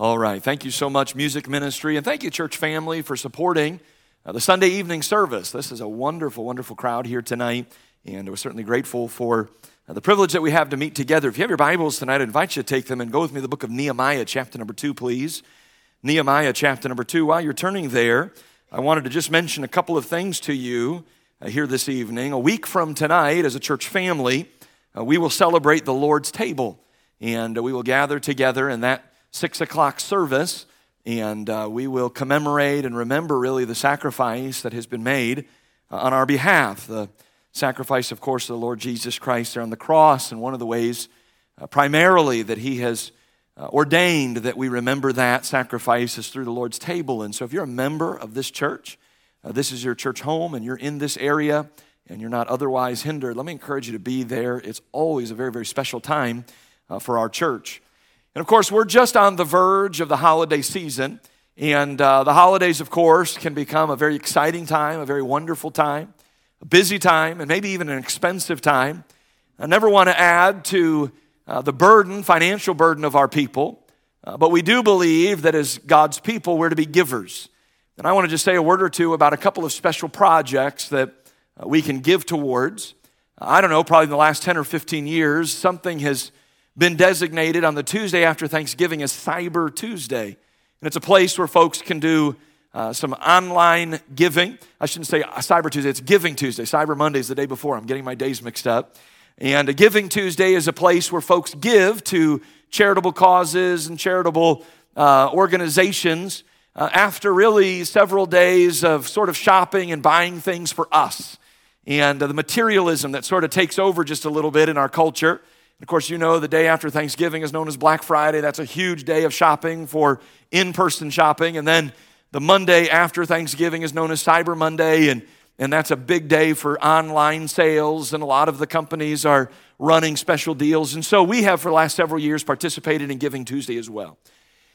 All right. Thank you so much, Music Ministry. And thank you, church family, for supporting uh, the Sunday evening service. This is a wonderful, wonderful crowd here tonight. And we're certainly grateful for uh, the privilege that we have to meet together. If you have your Bibles tonight, I invite you to take them and go with me to the book of Nehemiah, chapter number two, please. Nehemiah, chapter number two. While you're turning there, I wanted to just mention a couple of things to you uh, here this evening. A week from tonight, as a church family, uh, we will celebrate the Lord's table. And we will gather together in that six o'clock service, and uh, we will commemorate and remember really the sacrifice that has been made uh, on our behalf. The sacrifice, of course, of the Lord Jesus Christ there on the cross, and one of the ways uh, primarily that He has uh, ordained that we remember that sacrifice is through the Lord's table. And so if you're a member of this church, uh, this is your church home, and you're in this area, and you're not otherwise hindered, let me encourage you to be there. It's always a very, very special time uh, for our church. And of course, we're just on the verge of the holiday season. And uh, the holidays, of course, can become a very exciting time, a very wonderful time, a busy time, and maybe even an expensive time. I never want to add to uh, the burden, financial burden of our people, uh, but we do believe that as God's people, we're to be givers. And I want to just say a word or two about a couple of special projects that uh, we can give towards. I don't know, probably in the last 10 or 15 years, something has been designated on the Tuesday after Thanksgiving as Cyber Tuesday. And it's a place where folks can do uh, some online giving. I shouldn't say Cyber Tuesday, it's Giving Tuesday. Cyber Monday is the day before. I'm getting my days mixed up. And a Giving Tuesday is a place where folks give to charitable causes and charitable uh, organizations uh, after really several days of sort of shopping and buying things for us. And uh, the materialism that sort of takes over just a little bit in our culture. Of course, you know the day after Thanksgiving is known as Black Friday. That's a huge day of shopping for in person shopping. And then the Monday after Thanksgiving is known as Cyber Monday. And, and that's a big day for online sales. And a lot of the companies are running special deals. And so we have, for the last several years, participated in Giving Tuesday as well.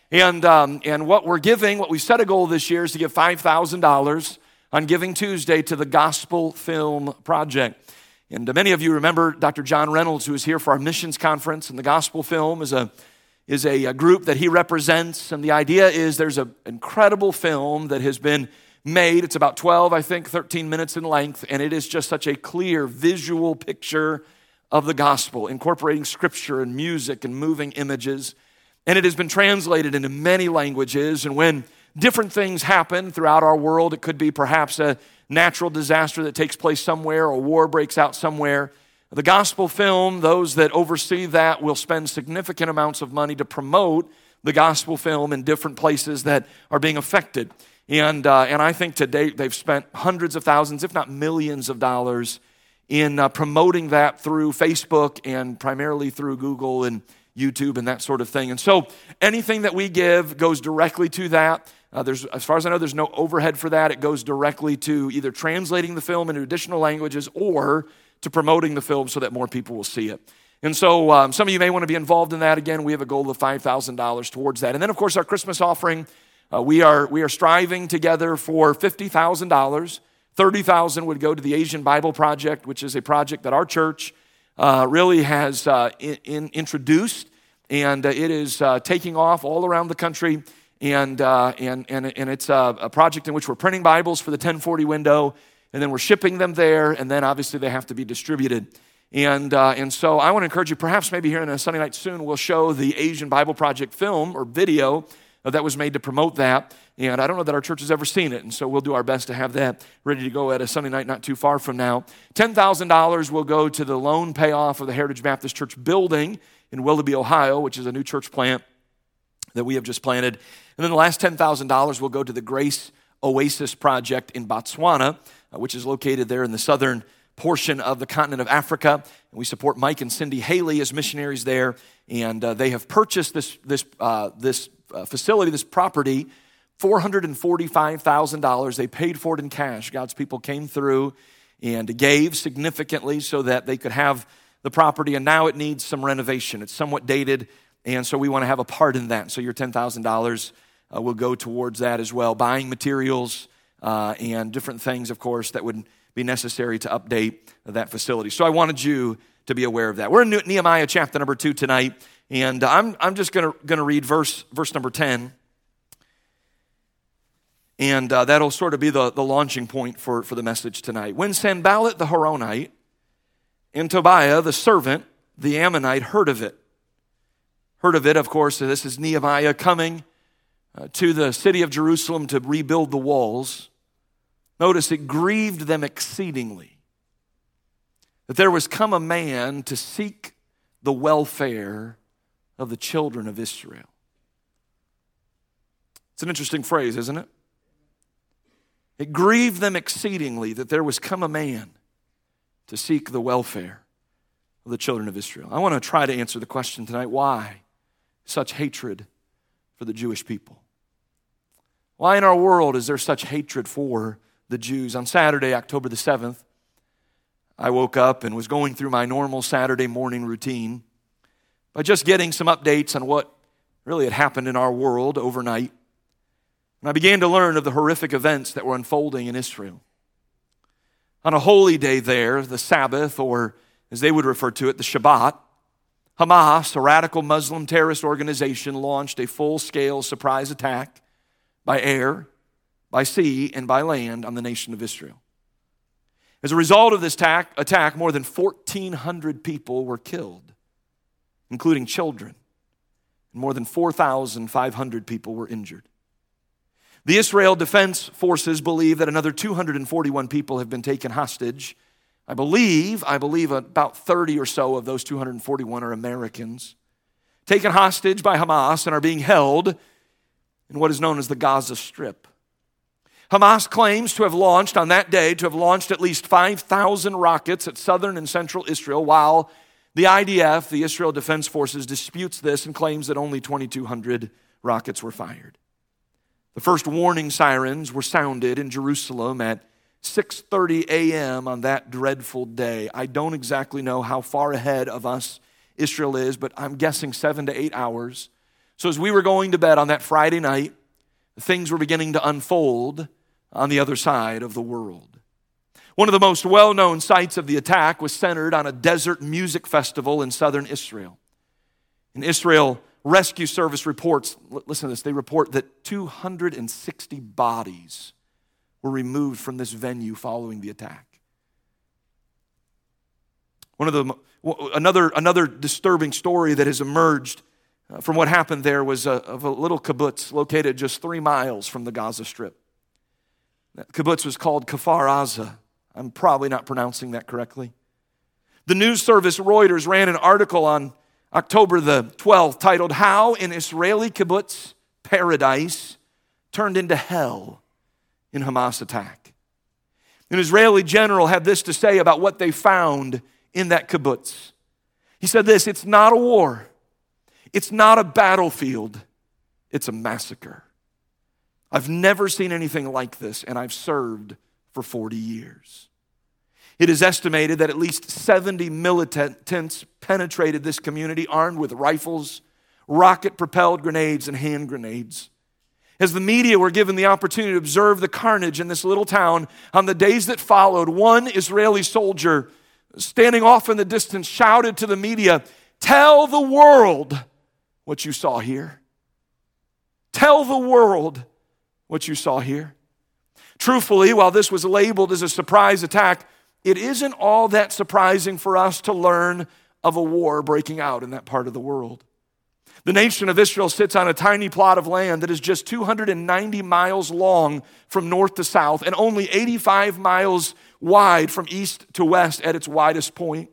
And, um, and what we're giving, what we set a goal this year is to give $5,000 on Giving Tuesday to the Gospel Film Project. And uh, many of you remember Dr. John Reynolds, who is here for our missions conference, and the gospel film is a, is a, a group that he represents. And the idea is there's an incredible film that has been made. It's about 12, I think, 13 minutes in length, and it is just such a clear visual picture of the gospel, incorporating scripture and music and moving images. And it has been translated into many languages. And when different things happen throughout our world, it could be perhaps a natural disaster that takes place somewhere or war breaks out somewhere. The gospel film, those that oversee that will spend significant amounts of money to promote the gospel film in different places that are being affected. And, uh, and I think to date they've spent hundreds of thousands, if not millions of dollars, in uh, promoting that through Facebook and primarily through Google and YouTube and that sort of thing. And so anything that we give goes directly to that. Uh, there's, as far as I know, there's no overhead for that. It goes directly to either translating the film into additional languages or to promoting the film so that more people will see it. And so um, some of you may want to be involved in that. Again, we have a goal of $5,000 towards that. And then, of course, our Christmas offering, uh, we, are, we are striving together for $50,000. 30000 would go to the Asian Bible Project, which is a project that our church uh, really has uh, in, in introduced. And uh, it is uh, taking off all around the country and, uh, and, and, and it's a, a, project in which we're printing Bibles for the 1040 window, and then we're shipping them there, and then obviously they have to be distributed. And, uh, and so I want to encourage you, perhaps maybe here in a Sunday night soon, we'll show the Asian Bible Project film or video that was made to promote that. And I don't know that our church has ever seen it, and so we'll do our best to have that ready to go at a Sunday night not too far from now. $10,000 will go to the loan payoff of the Heritage Baptist Church building in Willoughby, Ohio, which is a new church plant that we have just planted. And then the last $10,000 will go to the Grace Oasis Project in Botswana, uh, which is located there in the southern portion of the continent of Africa. And we support Mike and Cindy Haley as missionaries there. And uh, they have purchased this, this, uh, this uh, facility, this property, $445,000. They paid for it in cash. God's people came through and gave significantly so that they could have the property. And now it needs some renovation. It's somewhat dated. And so we want to have a part in that. So your $10,000 uh, will go towards that as well. Buying materials uh, and different things, of course, that would be necessary to update that facility. So I wanted you to be aware of that. We're in Nehemiah chapter number two tonight. And I'm, I'm just going to read verse, verse number 10. And uh, that'll sort of be the, the launching point for, for the message tonight. When Sanballat the Horonite and Tobiah the servant, the Ammonite, heard of it, heard of it, of course, this is Nehemiah coming Uh, to the city of Jerusalem to rebuild the walls. Notice it grieved them exceedingly that there was come a man to seek the welfare of the children of Israel. It's an interesting phrase, isn't it? It grieved them exceedingly that there was come a man to seek the welfare of the children of Israel. I want to try to answer the question tonight why such hatred for the Jewish people? Why in our world is there such hatred for the Jews? On Saturday, October the 7th, I woke up and was going through my normal Saturday morning routine by just getting some updates on what really had happened in our world overnight. And I began to learn of the horrific events that were unfolding in Israel. On a holy day there, the Sabbath, or as they would refer to it, the Shabbat, Hamas, a radical Muslim terrorist organization, launched a full scale surprise attack by air, by sea, and by land on the nation of Israel. As a result of this attack, attack more than 1,400 people were killed, including children, and more than 4,500 people were injured. The Israel Defense Forces believe that another 241 people have been taken hostage. I believe, I believe about 30 or so of those 241 are Americans, taken hostage by Hamas and are being held in what is known as the Gaza Strip. Hamas claims to have launched on that day, to have launched at least 5,000 rockets at southern and central Israel, while the IDF, the Israel Defense Forces, disputes this and claims that only 2,200 rockets were fired. The first warning sirens were sounded in Jerusalem at 6:30 a.m. on that dreadful day. I don't exactly know how far ahead of us Israel is, but I'm guessing 7 to 8 hours. So as we were going to bed on that Friday night, things were beginning to unfold on the other side of the world. One of the most well known sites of the attack was centered on a desert music festival in southern Israel. In Israel, Rescue Service reports, listen to this, they report that 260 bodies were removed from this venue following the attack. One of the, another, another disturbing story that has emerged Uh, from what happened there was a, of a little kibbutz located just three miles from the Gaza Strip. That kibbutz was called Kfar Aza. I'm probably not pronouncing that correctly. The news service Reuters ran an article on October the 12th titled How an Israeli Kibbutz Paradise Turned into Hell in Hamas Attack. An Israeli general had this to say about what they found in that kibbutz. He said this It's not a war, it's not a battlefield, it's a massacre. I've never seen anything like this, and I've served for 40 years. It is estimated that at least 70 militants penetrated this community armed with rifles, rocket propelled grenades, and hand grenades. As the media were given the opportunity to observe the carnage in this little town on the days that followed, one Israeli soldier standing off in the distance shouted to the media, Tell the world what you saw here. Tell the world what you saw here. Truthfully, while this was labeled as a surprise attack, it isn't all that surprising for us to learn of a war breaking out in that part of the world. The nation of Israel sits on a tiny plot of land that is just 290 miles long from north to south and only 85 miles wide from east to west at its widest point.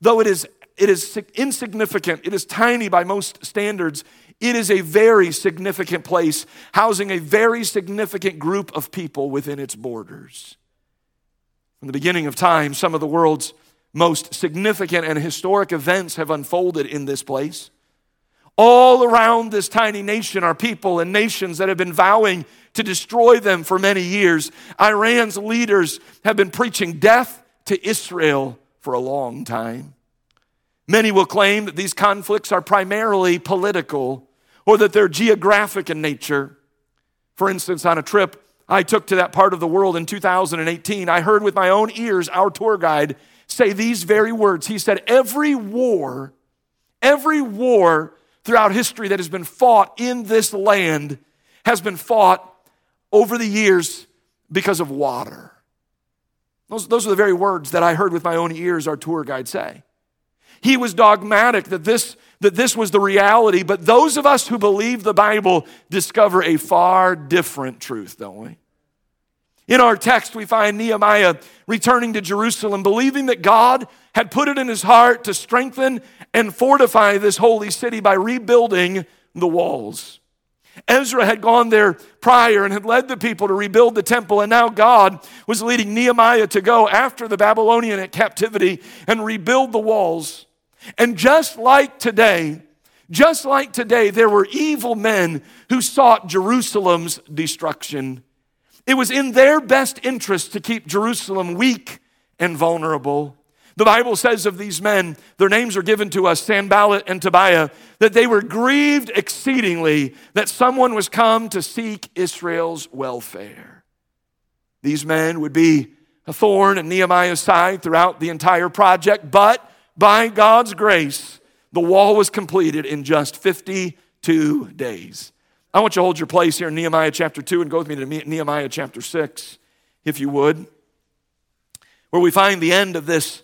Though it is, it is insignificant, it is tiny by most standards, it is a very significant place, housing a very significant group of people within its borders. From the beginning of time, some of the world's most significant and historic events have unfolded in this place. All around this tiny nation are people and nations that have been vowing to destroy them for many years. Iran's leaders have been preaching death to Israel for a long time. Many will claim that these conflicts are primarily political or that they're geographic in nature. For instance, on a trip I took to that part of the world in 2018, I heard with my own ears our tour guide say these very words. He said, Every war, every war throughout history that has been fought in this land has been fought over the years because of water. Those, those are the very words that I heard with my own ears our tour guide say. He was dogmatic that this, that this was the reality, but those of us who believe the Bible discover a far different truth, don't we? In our text, we find Nehemiah returning to Jerusalem, believing that God had put it in his heart to strengthen and fortify this holy city by rebuilding the walls. Ezra had gone there prior and had led the people to rebuild the temple, and now God was leading Nehemiah to go after the Babylonian captivity and rebuild the walls. And just like today, just like today, there were evil men who sought Jerusalem's destruction. It was in their best interest to keep Jerusalem weak and vulnerable. The Bible says of these men, their names are given to us, Sanballat and Tobiah, that they were grieved exceedingly that someone was come to seek Israel's welfare. These men would be a thorn in Nehemiah's side throughout the entire project, but by God's grace, the wall was completed in just 52 days. I want you to hold your place here in Nehemiah chapter 2 and go with me to Nehemiah chapter 6, if you would, where we find the end of this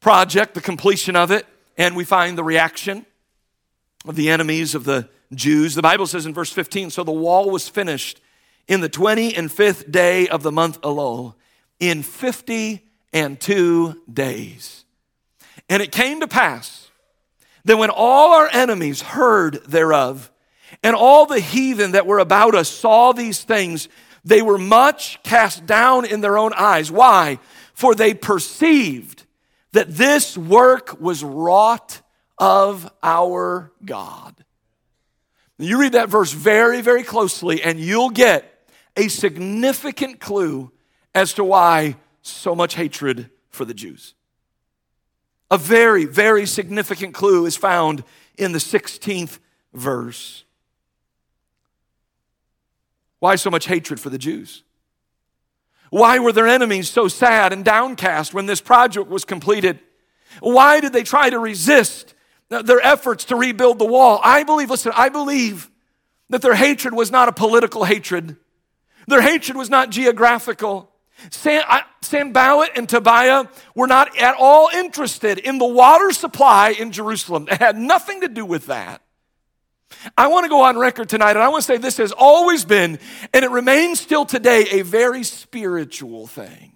project, the completion of it, and we find the reaction of the enemies of the Jews. The Bible says in verse 15 So the wall was finished in the 20 and fifth day of the month Elul, in 50 and two days. And it came to pass that when all our enemies heard thereof, and all the heathen that were about us saw these things, they were much cast down in their own eyes. Why? For they perceived that this work was wrought of our God. You read that verse very, very closely, and you'll get a significant clue as to why so much hatred for the Jews. A very, very significant clue is found in the 16th verse. Why so much hatred for the Jews? Why were their enemies so sad and downcast when this project was completed? Why did they try to resist their efforts to rebuild the wall? I believe, listen, I believe that their hatred was not a political hatred. Their hatred was not geographical. San, Sanballat and Tobiah were not at all interested in the water supply in Jerusalem. It had nothing to do with that. I want to go on record tonight and I want to say this has always been, and it remains still today, a very spiritual thing.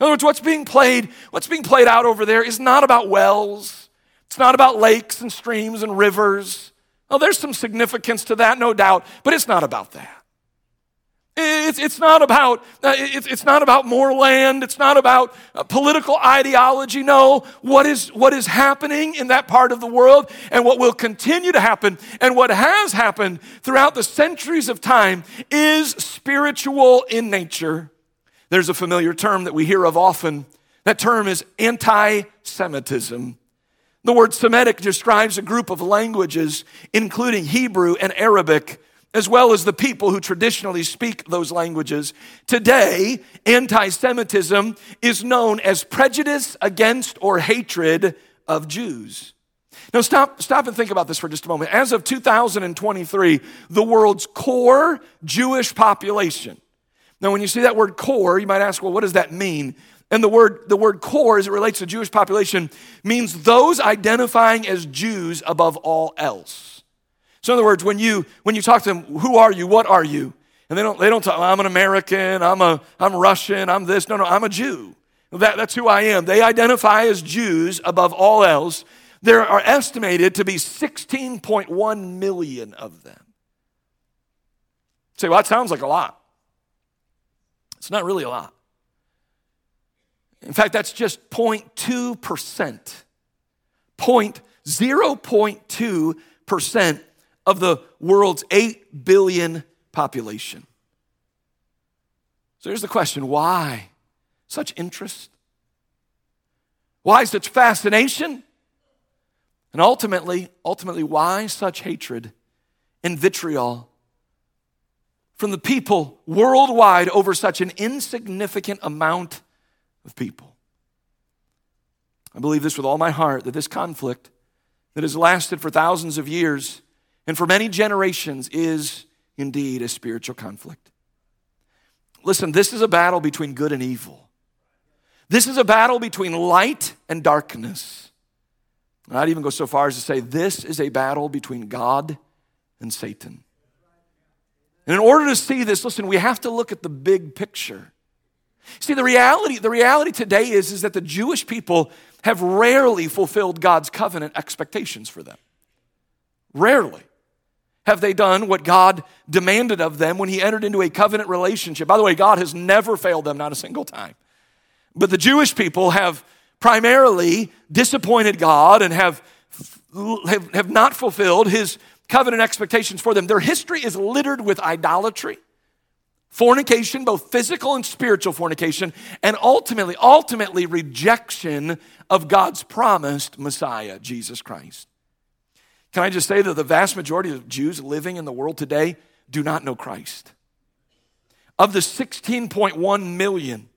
In other words, what's being played, what's being played out over there is not about wells. It's not about lakes and streams and rivers. Oh, there's some significance to that, no doubt, but it's not about that. It's, it's, not about, uh, it's, it's not about more land. It's not about uh, political ideology. No, what is, what is happening in that part of the world and what will continue to happen and what has happened throughout the centuries of time is spiritual in nature. There's a familiar term that we hear of often. That term is anti Semitism. The word Semitic describes a group of languages, including Hebrew and Arabic, as well as the people who traditionally speak those languages. Today, anti Semitism is known as prejudice against or hatred of Jews. Now, stop, stop and think about this for just a moment. As of 2023, the world's core Jewish population. Now, when you see that word core, you might ask, well, what does that mean? And the word, the word core, as it relates to Jewish population, means those identifying as Jews above all else. So in other words, when you when you talk to them, who are you? What are you? And they don't they don't talk, I'm an American, I'm a I'm Russian, I'm this. No, no, I'm a Jew. That, that's who I am. They identify as Jews above all else. There are estimated to be 16.1 million of them. say, well, that sounds like a lot. It's not really a lot. In fact, that's just 0.2%. 0.02% of the world's 8 billion population. So here's the question why such interest? Why such fascination? And ultimately, ultimately, why such hatred and vitriol from the people worldwide over such an insignificant amount of people? I believe this with all my heart that this conflict that has lasted for thousands of years and for many generations is indeed a spiritual conflict. Listen, this is a battle between good and evil. This is a battle between light and darkness. I'd even go so far as to say this is a battle between God and Satan. And in order to see this, listen, we have to look at the big picture. See, the reality, the reality today is, is that the Jewish people have rarely fulfilled God's covenant expectations for them. Rarely have they done what God demanded of them when He entered into a covenant relationship. By the way, God has never failed them, not a single time. But the Jewish people have primarily disappointed God and have, have, have not fulfilled His covenant expectations for them. Their history is littered with idolatry, fornication, both physical and spiritual fornication, and ultimately, ultimately rejection of God's promised Messiah, Jesus Christ. Can I just say that the vast majority of Jews living in the world today do not know Christ? Of the 16.1 million,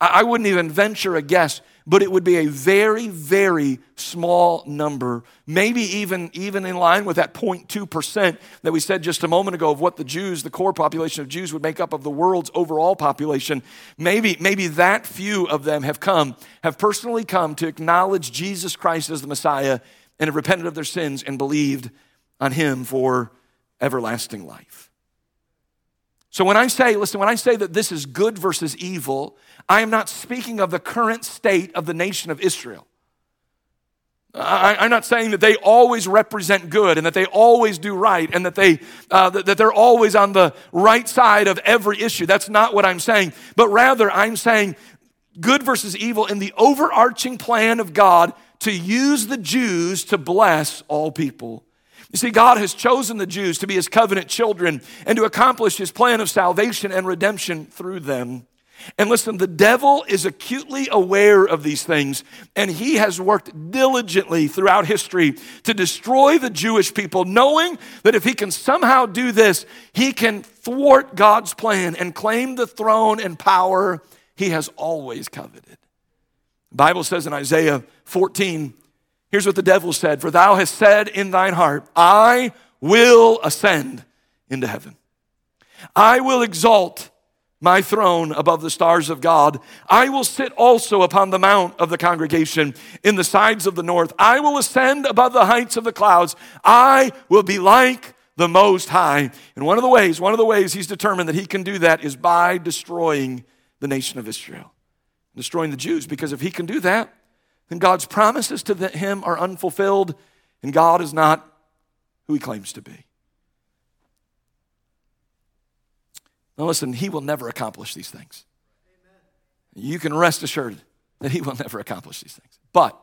I wouldn't even venture a guess but it would be a very, very small number, maybe even, even in line with that 0.2% that we said just a moment ago of what the Jews, the core population of Jews, would make up of the world's overall population. Maybe, maybe that few of them have come, have personally come to acknowledge Jesus Christ as the Messiah and have repented of their sins and believed on Him for everlasting life. So when I say, listen, when I say that this is good versus evil, I am not speaking of the current state of the nation of Israel. I, am not saying that they always represent good and that they always do right and that, they, uh, that, that they're always on the right side of every issue. That's not what I'm saying. But rather, I'm saying good versus evil in the overarching plan of God to use the Jews to bless all people. You see, God has chosen the Jews to be his covenant children and to accomplish his plan of salvation and redemption through them. And listen, the devil is acutely aware of these things, and he has worked diligently throughout history to destroy the Jewish people, knowing that if he can somehow do this, he can thwart God's plan and claim the throne and power he has always coveted. The Bible says in Isaiah 14, Here's what the devil said For thou hast said in thine heart, I will ascend into heaven. I will exalt my throne above the stars of God. I will sit also upon the mount of the congregation in the sides of the north. I will ascend above the heights of the clouds. I will be like the Most High. And one of the ways, one of the ways he's determined that he can do that is by destroying the nation of Israel, destroying the Jews. Because if he can do that, then God's promises to him are unfulfilled, and God is not who he claims to be. Now, listen, he will never accomplish these things. You can rest assured that he will never accomplish these things. But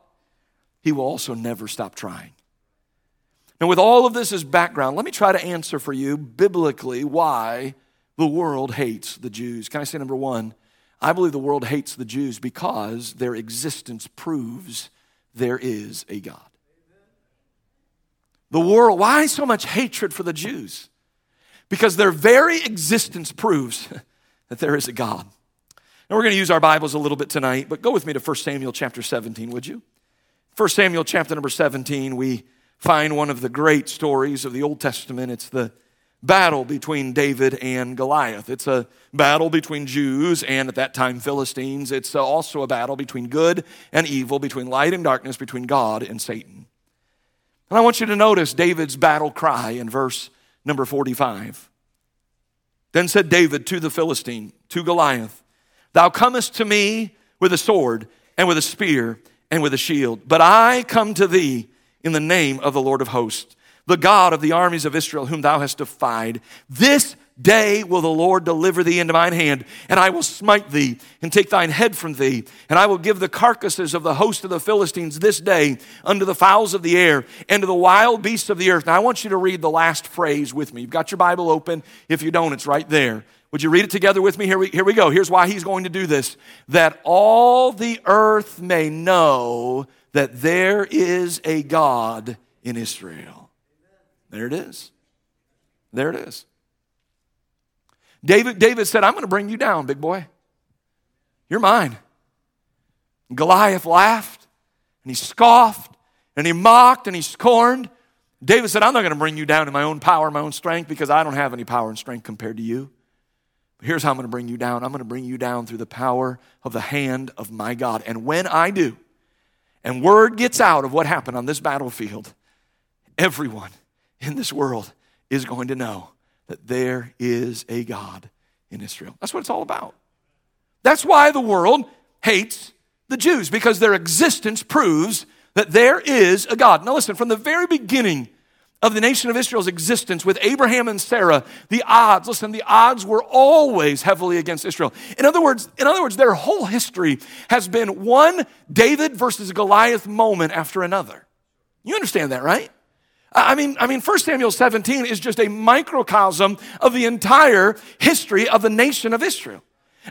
he will also never stop trying. Now, with all of this as background, let me try to answer for you biblically why the world hates the Jews. Can I say number one? I believe the world hates the Jews because their existence proves there is a God. The world, why so much hatred for the Jews? Because their very existence proves that there is a God. Now we're going to use our Bibles a little bit tonight, but go with me to 1 Samuel chapter 17, would you? 1 Samuel chapter number 17, we find one of the great stories of the Old Testament. It's the battle between David and Goliath. It's a battle between Jews and at that time Philistines. It's also a battle between good and evil, between light and darkness, between God and Satan. And I want you to notice David's battle cry in verse number 45. Then said David to the Philistine, to Goliath, Thou comest to me with a sword and with a spear and with a shield, but I come to thee in the name of the Lord of hosts the God of the armies of Israel, whom thou hast defied. This day will the Lord deliver thee into mine hand, and I will smite thee and take thine head from thee, and I will give the carcasses of the host of the Philistines this day unto the fowls of the air and to the wild beasts of the earth. Now I want you to read the last phrase with me. You've got your Bible open. If you don't, it's right there. Would you read it together with me? Here we, here we go. Here's why he's going to do this. That all the earth may know that there is a God in Israel. There it is. There it is. David, David said, I'm going to bring you down, big boy. You're mine. Goliath laughed and he scoffed and he mocked and he scorned. David said, I'm not going to bring you down in my own power, my own strength, because I don't have any power and strength compared to you. But here's how I'm going to bring you down I'm going to bring you down through the power of the hand of my God. And when I do, and word gets out of what happened on this battlefield, everyone in this world is going to know that there is a God in Israel. That's what it's all about. That's why the world hates the Jews, because their existence proves that there is a God. Now, listen, from the very beginning of the nation of Israel's existence with Abraham and Sarah, the odds, listen, the odds were always heavily against Israel. In other words, in other words, their whole history has been one David versus Goliath moment after another. You understand that, right? I mean, I mean, 1 Samuel 17 is just a microcosm of the entire history of the nation of Israel.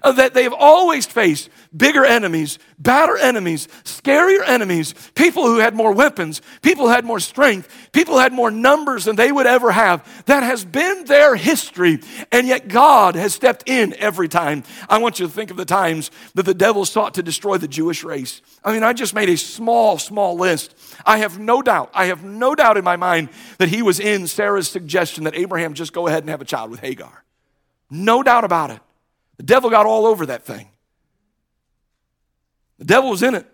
Uh, that they've always faced bigger enemies, badder enemies, scarier enemies, people who had more weapons, people who had more strength, people who had more numbers than they would ever have. That has been their history, and yet God has stepped in every time. I want you to think of the times that the devil sought to destroy the Jewish race. I mean, I just made a small, small list. I have no doubt, I have no doubt in my mind that he was in Sarah's suggestion that Abraham just go ahead and have a child with Hagar. No doubt about it. The devil got all over that thing. The devil was in it.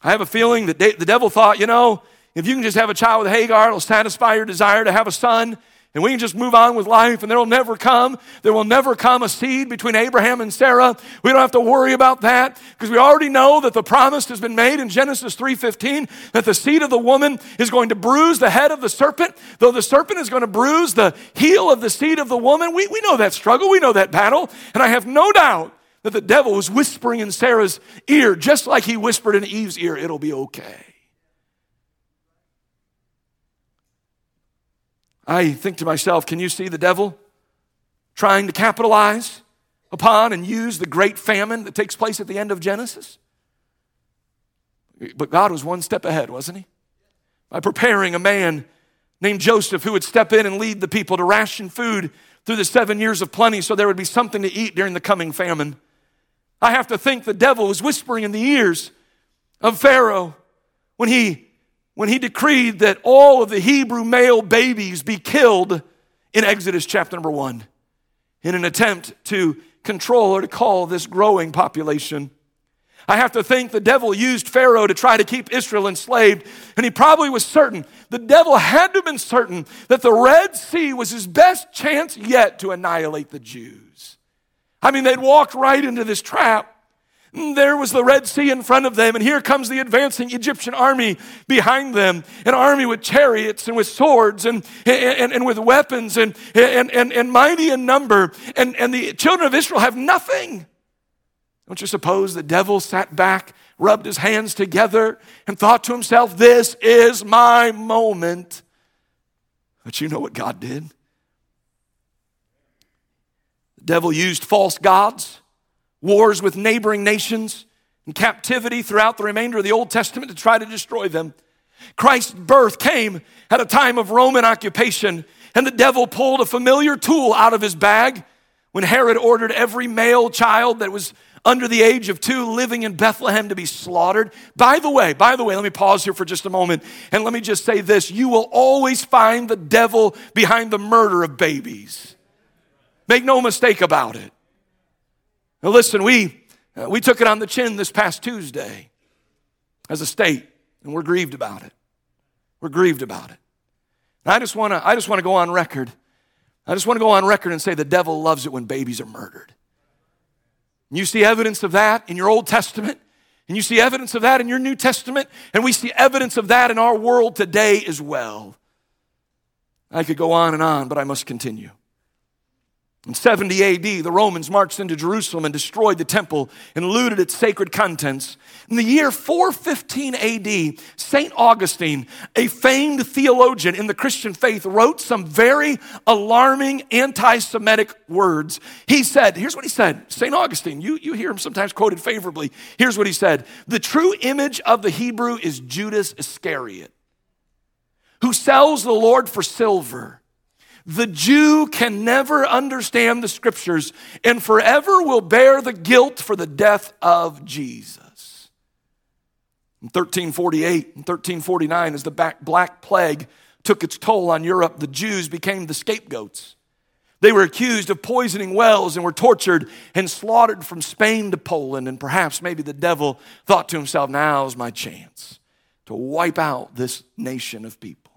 I have a feeling that the devil thought, you know, if you can just have a child with Hagar, it'll satisfy your desire to have a son, and we can just move on with life, and there will never come, there will never come a seed between Abraham and Sarah. We don't have to worry about that because we already know that the promise has been made in Genesis 3:15 that the seed of the woman is going to bruise the head of the serpent, though the serpent is going to bruise the heel of the seed of the woman. We, we know that struggle, we know that battle, and I have no doubt that the devil was whispering in Sarah's ear, just like he whispered in Eve's ear, it'll be okay. I think to myself, can you see the devil trying to capitalize upon and use the great famine that takes place at the end of Genesis? But God was one step ahead, wasn't he? By preparing a man named Joseph who would step in and lead the people to ration food through the seven years of plenty so there would be something to eat during the coming famine. I have to think the devil was whispering in the ears of Pharaoh when he when he decreed that all of the Hebrew male babies be killed in Exodus chapter number one in an attempt to control or to call this growing population. I have to think the devil used Pharaoh to try to keep Israel enslaved, and he probably was certain, the devil had to have been certain that the Red Sea was his best chance yet to annihilate the Jews. I mean, they'd walked right into this trap. There was the Red Sea in front of them, and here comes the advancing Egyptian army behind them an army with chariots and with swords and, and, and with weapons and, and, and, and mighty in number. And, and the children of Israel have nothing. Don't you suppose the devil sat back, rubbed his hands together, and thought to himself, This is my moment? But you know what God did? The devil used false gods wars with neighboring nations, and captivity throughout the remainder of the Old Testament to try to destroy them. Christ's birth came at a time of Roman occupation, and the devil pulled a familiar tool out of his bag when Herod ordered every male child that was under the age of two living in Bethlehem to be slaughtered. By the way, by the way, let me pause here for just a moment and let me just say this. You will always find the devil behind the murder of babies. Make no mistake about it. Now, listen, we, uh, we took it on the chin this past Tuesday as a state, and we're grieved about it. We're grieved about it. And I just want to I just want to go on record. I just want to go on record and say the devil loves it when babies are murdered. And you see evidence of that in your Old Testament, and you see evidence of that in your New Testament, and we see evidence of that in our world today as well. I could go on and on, but I must continue. In 70 AD, the Romans marched into Jerusalem and destroyed the temple and looted its sacred contents. In the year 415 AD, St. Augustine, a famed theologian in the Christian faith, wrote some very alarming anti Semitic words. He said, here's what he said St. Augustine, you, you hear him sometimes quoted favorably. Here's what he said The true image of the Hebrew is Judas Iscariot, who sells the Lord for silver the Jew can never understand the scriptures and forever will bear the guilt for the death of Jesus. In 1348 and 1349, as the Black Plague took its toll on Europe, the Jews became the scapegoats. They were accused of poisoning wells and were tortured and slaughtered from Spain to Poland. And perhaps maybe the devil thought to himself, now's my chance to wipe out this nation of people.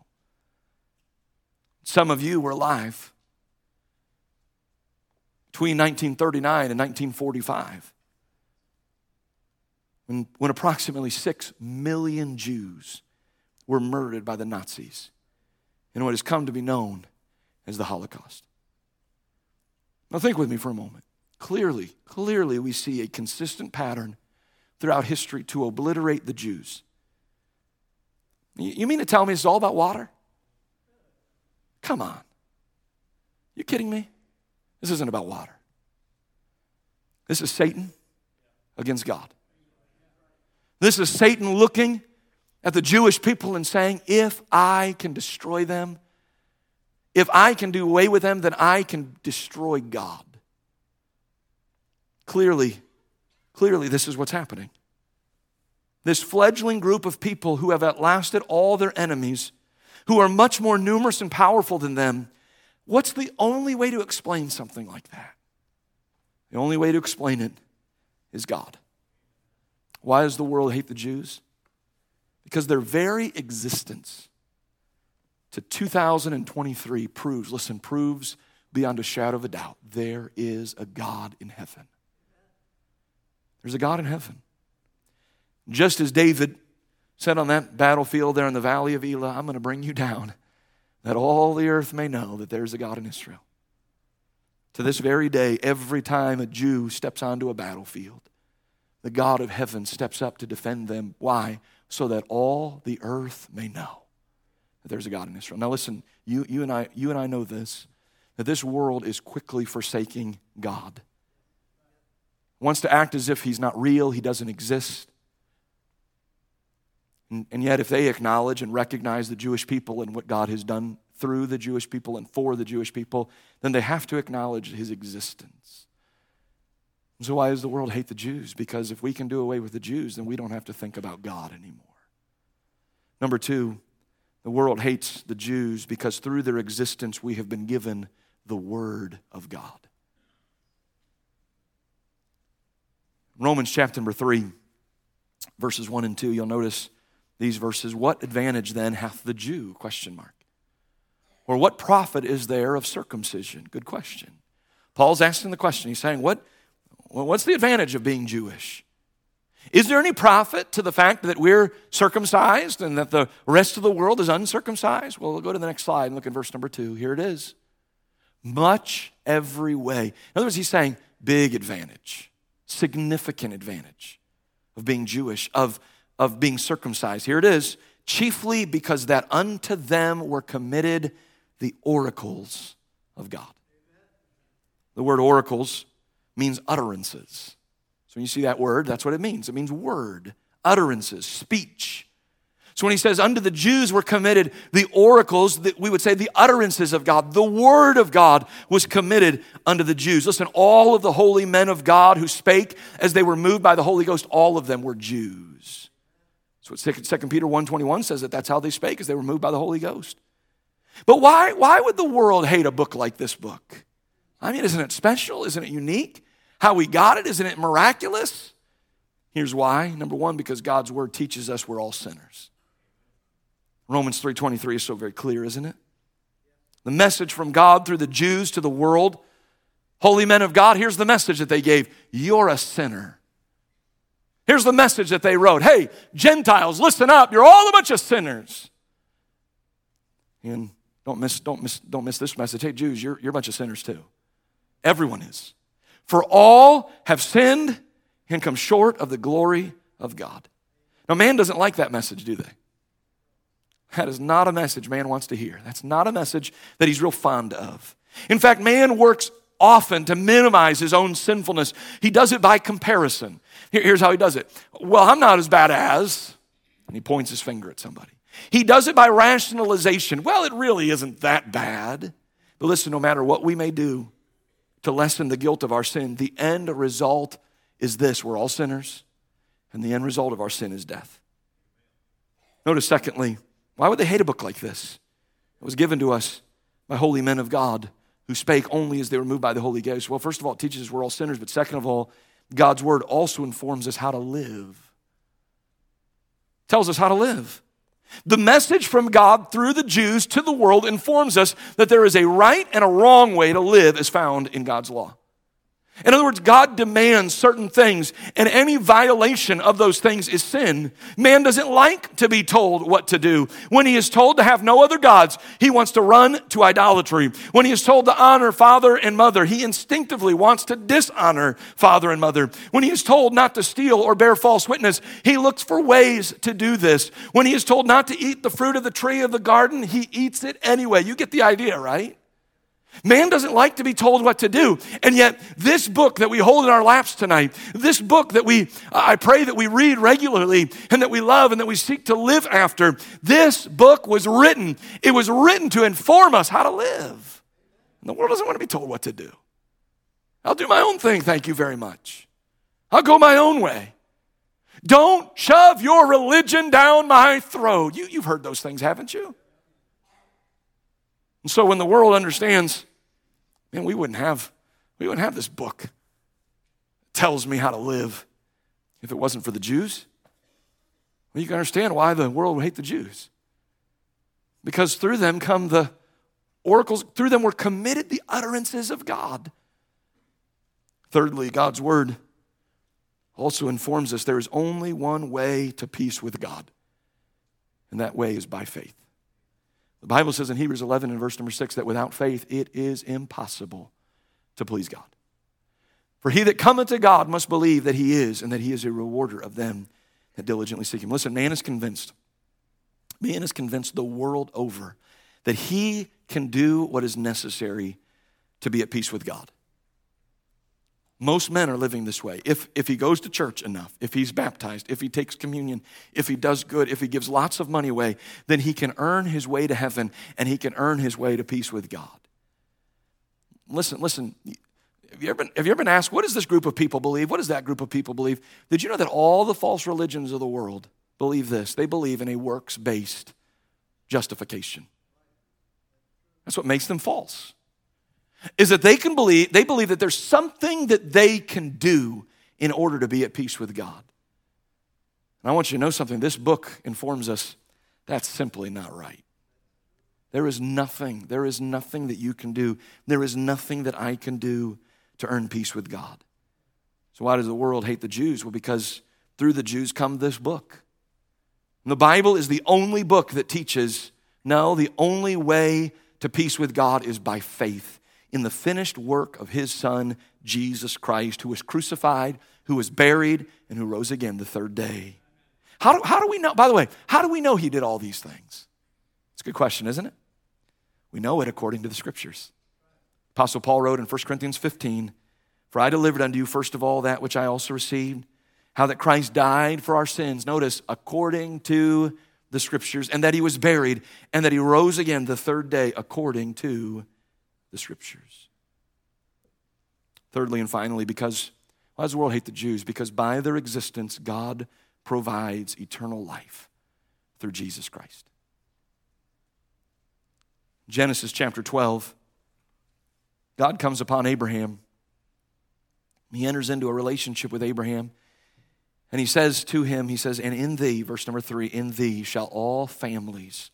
Some of you were alive between 1939 and 1945 when, when approximately 6 million Jews were murdered by the Nazis in what has come to be known as the Holocaust. Now, think with me for a moment. Clearly, clearly, we see a consistent pattern throughout history to obliterate the Jews. You mean to tell me it's all about water? Come on. You kidding me? This isn't about water. This is Satan against God. This is Satan looking at the Jewish people and saying, if I can destroy them, if I can do away with them, then I can destroy God. Clearly, clearly, this is what's happening. This fledgling group of people who have outlasted all their enemies, who are much more numerous and powerful than them, what's the only way to explain something like that? The only way to explain it is God. Why does the world hate the Jews? Because their very existence to 2023 proves, listen, proves beyond a shadow of a doubt, there is a God in heaven. There's a God in heaven. Just as David said on that battlefield there in the valley of Elah, I'm going to bring you down that all the earth may know that there's a God in Israel. To this very day, every time a Jew steps onto a battlefield, the God of heaven steps up to defend them. Why? So that all the earth may know that there's a God in Israel. Now listen, you, you, and I, you and I know this, that this world is quickly forsaking God. Wants to act as if he's not real, he doesn't exist. And, and yet, if they acknowledge and recognize the Jewish people and what God has done through the Jewish people and for the Jewish people, then they have to acknowledge his existence. So, why does the world hate the Jews? Because if we can do away with the Jews, then we don't have to think about God anymore. Number two, the world hates the Jews because through their existence we have been given the Word of God. Romans chapter number 3, verses 1 and 2, you'll notice these verses. What advantage then hath the Jew? Question mark. Or what profit is there of circumcision? Good question. Paul's asking the question. He's saying, what, what's the advantage of being Jewish? Is there any profit to the fact that we're circumcised and that the rest of the world is uncircumcised? Well, we'll go to the next slide and look at verse number two. Here it is. Much every way. In other words, he's saying big advantage, significant advantage of being Jewish, of, of being circumcised. Here it is. Chiefly because that unto them were committed the oracles of God. The word oracles means utterances. So when you see that word, that's what it means. It means word, utterances, speech. So when he says, unto the Jews were committed the oracles, that we would say the utterances of God, the word of God was committed unto the Jews. Listen, all of the holy men of God who spake as they were moved by the Holy Ghost, all of them were Jews. That's what 2 Peter 1.21 says that that's how they spake, as they were moved by the Holy Ghost. But why, why would the world hate a book like this book? I mean, isn't it special? Isn't it unique? how we got it? Isn't it miraculous? Here's why. Number one, because God's word teaches us we're all sinners. Romans 3:23 is so very clear, isn't it? The message from God through the Jews to the world. Holy men of God, here's the message that they gave. You're a sinner. Here's the message that they wrote. Hey, Gentiles, listen up. You're all a bunch of sinners. And don't miss, don't miss, don't miss this message. Hey, Jews, you're, you're a bunch of sinners too. Everyone is. For all have sinned and come short of the glory of God. Now, man doesn't like that message, do they? That is not a message man wants to hear. That's not a message that he's real fond of. In fact, man works often to minimize his own sinfulness. He does it by comparison. Here's how he does it. Well, I'm not as bad as, and he points his finger at somebody. He does it by rationalization. Well, it really isn't that bad. But listen, no matter what we may do, to lessen the guilt of our sin, the end result is this we're all sinners, and the end result of our sin is death. Notice, secondly, why would they hate a book like this? It was given to us by holy men of God who spake only as they were moved by the Holy Ghost. Well, first of all, it teaches us we're all sinners, but second of all, God's word also informs us how to live. Tells us how to live. The message from God through the Jews to the world informs us that there is a right and a wrong way to live as found in God's law. In other words, God demands certain things, and any violation of those things is sin. Man doesn't like to be told what to do. When he is told to have no other gods, he wants to run to idolatry. When he is told to honor father and mother, he instinctively wants to dishonor father and mother. When he is told not to steal or bear false witness, he looks for ways to do this. When he is told not to eat the fruit of the tree of the garden, he eats it anyway. You get the idea, right? Man doesn't like to be told what to do. And yet, this book that we hold in our laps tonight, this book that we, I pray that we read regularly and that we love and that we seek to live after, this book was written. It was written to inform us how to live. And the world doesn't want to be told what to do. I'll do my own thing, thank you very much. I'll go my own way. Don't shove your religion down my throat. You, you've heard those things, haven't you? And so when the world understands, man, we wouldn't have, we wouldn't have this book that tells me how to live if it wasn't for the Jews. Well, you can understand why the world would hate the Jews. Because through them come the oracles, through them were committed the utterances of God. Thirdly, God's word also informs us there is only one way to peace with God, and that way is by faith. The Bible says in Hebrews 11 and verse number 6 that without faith it is impossible to please God. For he that cometh to God must believe that he is and that he is a rewarder of them that diligently seek him. Listen, man is convinced, man is convinced the world over that he can do what is necessary to be at peace with God. Most men are living this way. If, if he goes to church enough, if he's baptized, if he takes communion, if he does good, if he gives lots of money away, then he can earn his way to heaven and he can earn his way to peace with God. Listen, listen. Have you, ever been, have you ever been asked, what does this group of people believe? What does that group of people believe? Did you know that all the false religions of the world believe this? They believe in a works based justification. That's what makes them false is that they can believe, they believe that there's something that they can do in order to be at peace with God. And I want you to know something. This book informs us that's simply not right. There is nothing, there is nothing that you can do. There is nothing that I can do to earn peace with God. So, why does the world hate the Jews? Well, because through the Jews come this book. And the Bible is the only book that teaches no, the only way to peace with God is by faith in the finished work of his son, Jesus Christ, who was crucified, who was buried, and who rose again the third day. How do, how do we know, by the way, how do we know he did all these things? It's a good question, isn't it? We know it according to the scriptures. Apostle Paul wrote in 1 Corinthians 15, For I delivered unto you first of all that which I also received, how that Christ died for our sins, notice, according to the scriptures, and that he was buried, and that he rose again the third day according to the scriptures. Thirdly and finally, because why does the world hate the Jews? Because by their existence, God provides eternal life through Jesus Christ. Genesis chapter 12, God comes upon Abraham. He enters into a relationship with Abraham. And he says to him, He says, And in thee, verse number three, in thee shall all families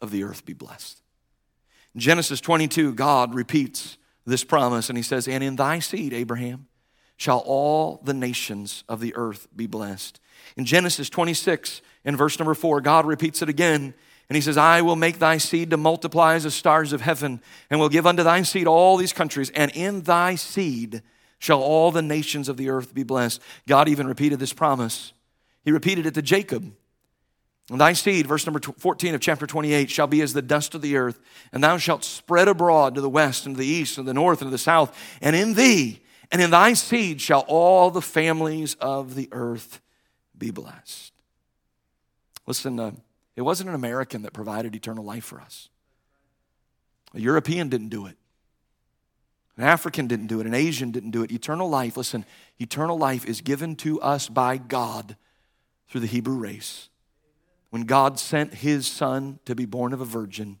of the earth be blessed. Genesis 22, God repeats this promise and he says, And in thy seed, Abraham, shall all the nations of the earth be blessed. In Genesis 26, in verse number 4, God repeats it again and he says, I will make thy seed to multiply as the stars of heaven, and will give unto thy seed all these countries, and in thy seed shall all the nations of the earth be blessed. God even repeated this promise. He repeated it to Jacob thy seed, verse number 14 of chapter 28, shall be as the dust of the earth, and thou shalt spread abroad to the west and to the east and the north and to the south. And in thee and in thy seed shall all the families of the earth be blessed. Listen, uh, it wasn't an American that provided eternal life for us. A European didn't do it. An African didn't do it. An Asian didn't do it. Eternal life, listen, eternal life is given to us by God through the Hebrew race. When God sent his son to be born of a virgin,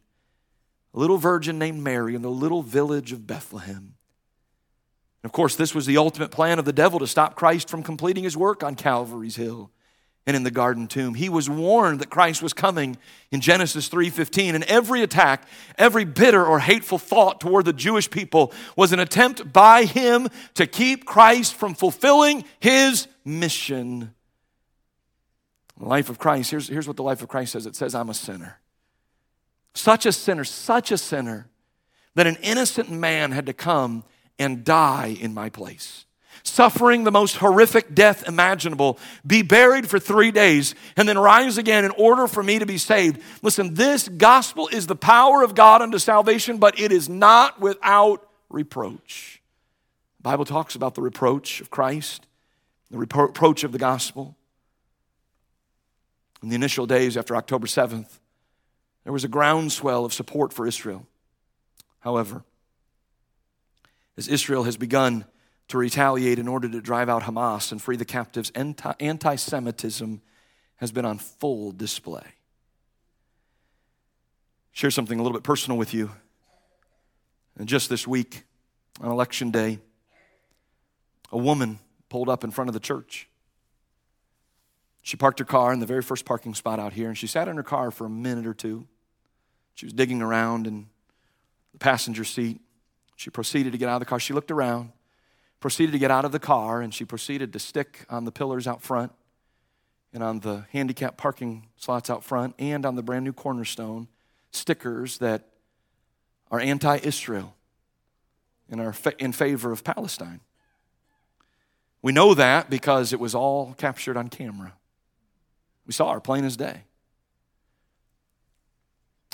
a little virgin named Mary in the little village of Bethlehem. And of course, this was the ultimate plan of the devil to stop Christ from completing his work on Calvary's hill and in the garden tomb. He was warned that Christ was coming in Genesis 3:15 and every attack, every bitter or hateful thought toward the Jewish people was an attempt by him to keep Christ from fulfilling his mission. Life of Christ, here's, here's what the life of Christ says it says, I'm a sinner. Such a sinner, such a sinner, that an innocent man had to come and die in my place. Suffering the most horrific death imaginable, be buried for three days, and then rise again in order for me to be saved. Listen, this gospel is the power of God unto salvation, but it is not without reproach. The Bible talks about the reproach of Christ, the reproach of the gospel. In the initial days after October 7th, there was a groundswell of support for Israel. However, as Israel has begun to retaliate in order to drive out Hamas and free the captives, anti Semitism has been on full display. Share something a little bit personal with you. And just this week, on election day, a woman pulled up in front of the church. She parked her car in the very first parking spot out here, and she sat in her car for a minute or two. She was digging around in the passenger seat. She proceeded to get out of the car. She looked around, proceeded to get out of the car, and she proceeded to stick on the pillars out front and on the handicap parking slots out front and on the brand new cornerstone stickers that are anti Israel and are in favor of Palestine. We know that because it was all captured on camera. We saw her plain as day.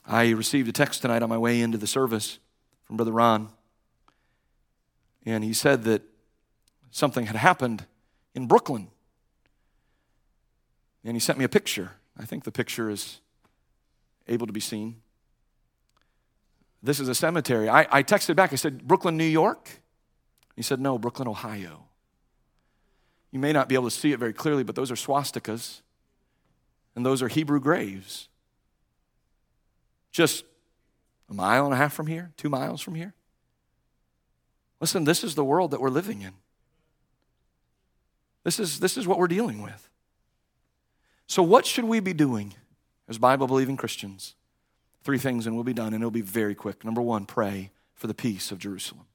I received a text tonight on my way into the service from Brother Ron. And he said that something had happened in Brooklyn. And he sent me a picture. I think the picture is able to be seen. This is a cemetery. I, I texted back. I said, Brooklyn, New York? He said, No, Brooklyn, Ohio. You may not be able to see it very clearly, but those are swastikas and those are Hebrew graves. Just a mile and a half from here, two miles from here. Listen, this is the world that we're living in. This is, this is what we're dealing with. So, what should we be doing as Bible believing Christians? Three things, and we'll be done, and it'll be very quick. Number one, pray for the peace of Jerusalem.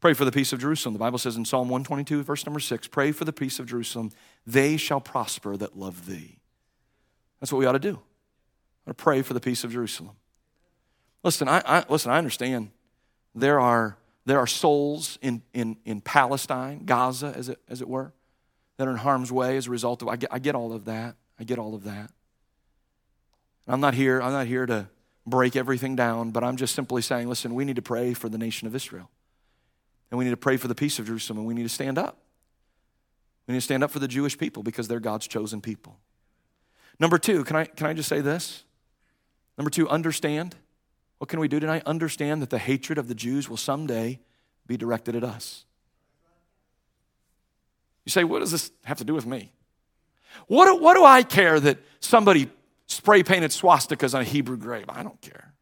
Pray for the peace of Jerusalem. The Bible says in Psalm 122, verse number six, pray for the peace of Jerusalem. They shall prosper that love thee. That's what we ought to do. I ought to pray for the peace of Jerusalem. Listen, I, I, listen, I understand there are, there are souls in, in, in Palestine, Gaza, as it, as it were, that are in harm's way as a result of, I get, I get all of that. I get all of that. I'm not here, I'm not here to break everything down, but I'm just simply saying, listen, we need to pray for the nation of Israel. And we need to pray for the peace of Jerusalem, and we need to stand up. We need to stand up for the Jewish people because they're God's chosen people. Number two, can I, can I just say this? Number two, understand. What can we do tonight? Understand that the hatred of the Jews will someday be directed at us. You say, what does this have to do with me? What do, what do I care that somebody spray painted swastikas on a Hebrew grave? I don't care.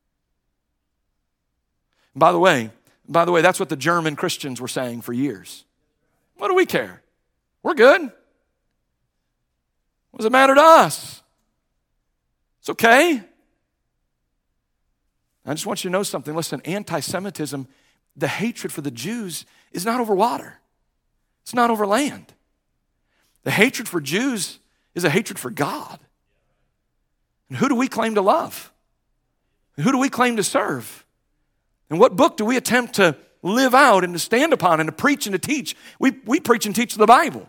By the way, by the way, that's what the German Christians were saying for years. What do we care? We're good. What does it matter to us? It's okay. I just want you to know something. Listen, anti Semitism, the hatred for the Jews is not over water, it's not over land. The hatred for Jews is a hatred for God. And who do we claim to love? And who do we claim to serve? And what book do we attempt to live out and to stand upon and to preach and to teach? We, we preach and teach the Bible.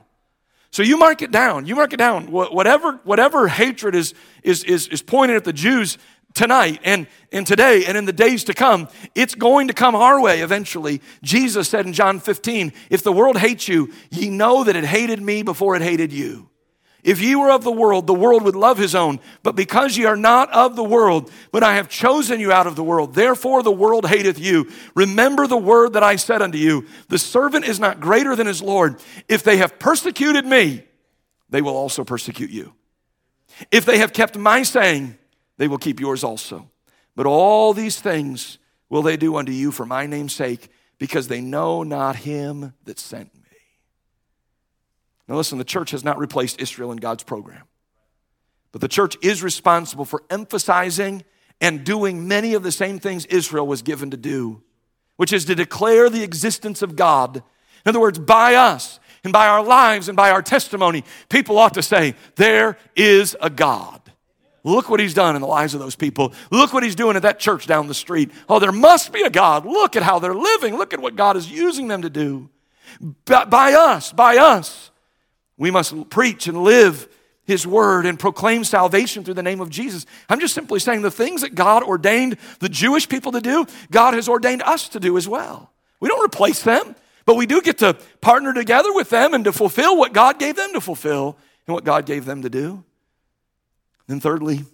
So you mark it down. You mark it down. Whatever, whatever hatred is, is, is, is pointed at the Jews tonight and, and today and in the days to come, it's going to come our way eventually. Jesus said in John 15, If the world hates you, ye know that it hated me before it hated you. If ye were of the world, the world would love his own. But because ye are not of the world, but I have chosen you out of the world, therefore the world hateth you. Remember the word that I said unto you The servant is not greater than his Lord. If they have persecuted me, they will also persecute you. If they have kept my saying, they will keep yours also. But all these things will they do unto you for my name's sake, because they know not him that sent me. Now, listen, the church has not replaced Israel in God's program, but the church is responsible for emphasizing and doing many of the same things Israel was given to do, which is to declare the existence of God. In other words, by us and by our lives and by our testimony, people ought to say, There is a God. Look what he's done in the lives of those people. Look what he's doing at that church down the street. Oh, there must be a God. Look at how they're living. Look at what God is using them to do. By us, by us, we must preach and live his word and proclaim salvation through the name of Jesus. I'm just simply saying the things that God ordained the Jewish people to do, God has ordained us to do as well. We don't replace them, but we do get to partner together with them and to fulfill what God gave them to fulfill and what God gave them to do. Then, thirdly,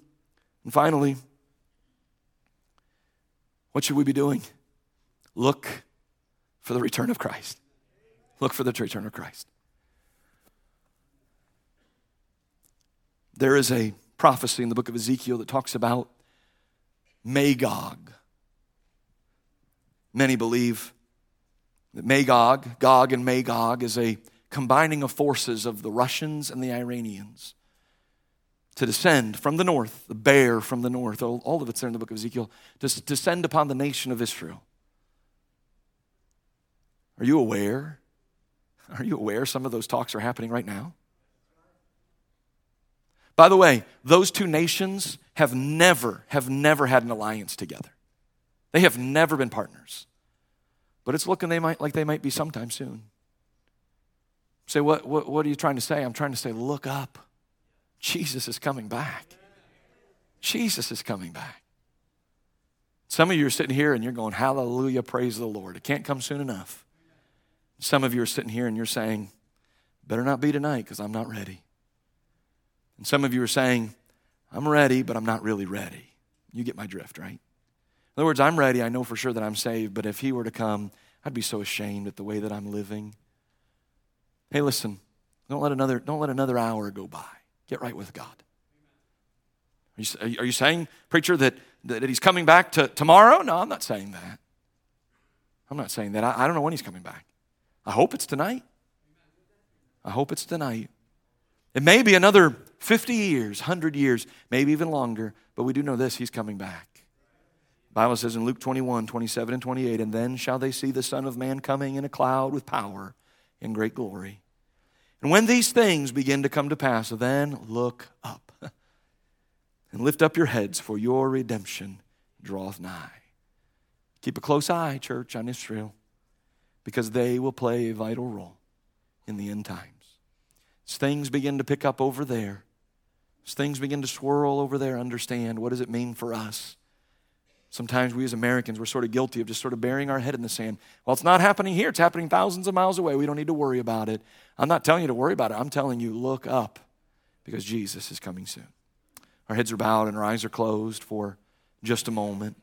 and finally, what should we be doing? Look for the return of Christ. Look for the return of Christ. There is a prophecy in the book of Ezekiel that talks about Magog. Many believe that Magog, Gog and Magog, is a combining of forces of the Russians and the Iranians to descend from the north, the bear from the north, all, all of it's there in the book of Ezekiel, to descend upon the nation of Israel. Are you aware? Are you aware some of those talks are happening right now? By the way, those two nations have never, have never had an alliance together. They have never been partners. But it's looking they might, like they might be sometime soon. Say, what, what, what are you trying to say? I'm trying to say, look up. Jesus is coming back. Jesus is coming back. Some of you are sitting here and you're going, Hallelujah, praise the Lord. It can't come soon enough. Some of you are sitting here and you're saying, Better not be tonight because I'm not ready. And some of you are saying, I'm ready, but I'm not really ready. You get my drift, right? In other words, I'm ready. I know for sure that I'm saved, but if He were to come, I'd be so ashamed at the way that I'm living. Hey, listen, don't let another, don't let another hour go by. Get right with God. Are you, are you saying, preacher, that, that he's coming back to tomorrow? No, I'm not saying that. I'm not saying that. I, I don't know when he's coming back. I hope it's tonight. I hope it's tonight. It may be another 50 years, 100 years, maybe even longer, but we do know this he's coming back. Bible says in Luke 21, 27 and 28, and then shall they see the Son of Man coming in a cloud with power and great glory. And when these things begin to come to pass, then look up and lift up your heads, for your redemption draweth nigh. Keep a close eye, church, on Israel, because they will play a vital role in the end times. As things begin to pick up over there, as things begin to swirl over there, understand what does it mean for us? Sometimes we as Americans, we're sort of guilty of just sort of burying our head in the sand. Well, it's not happening here. It's happening thousands of miles away. We don't need to worry about it. I'm not telling you to worry about it. I'm telling you, look up because Jesus is coming soon. Our heads are bowed and our eyes are closed for just a moment.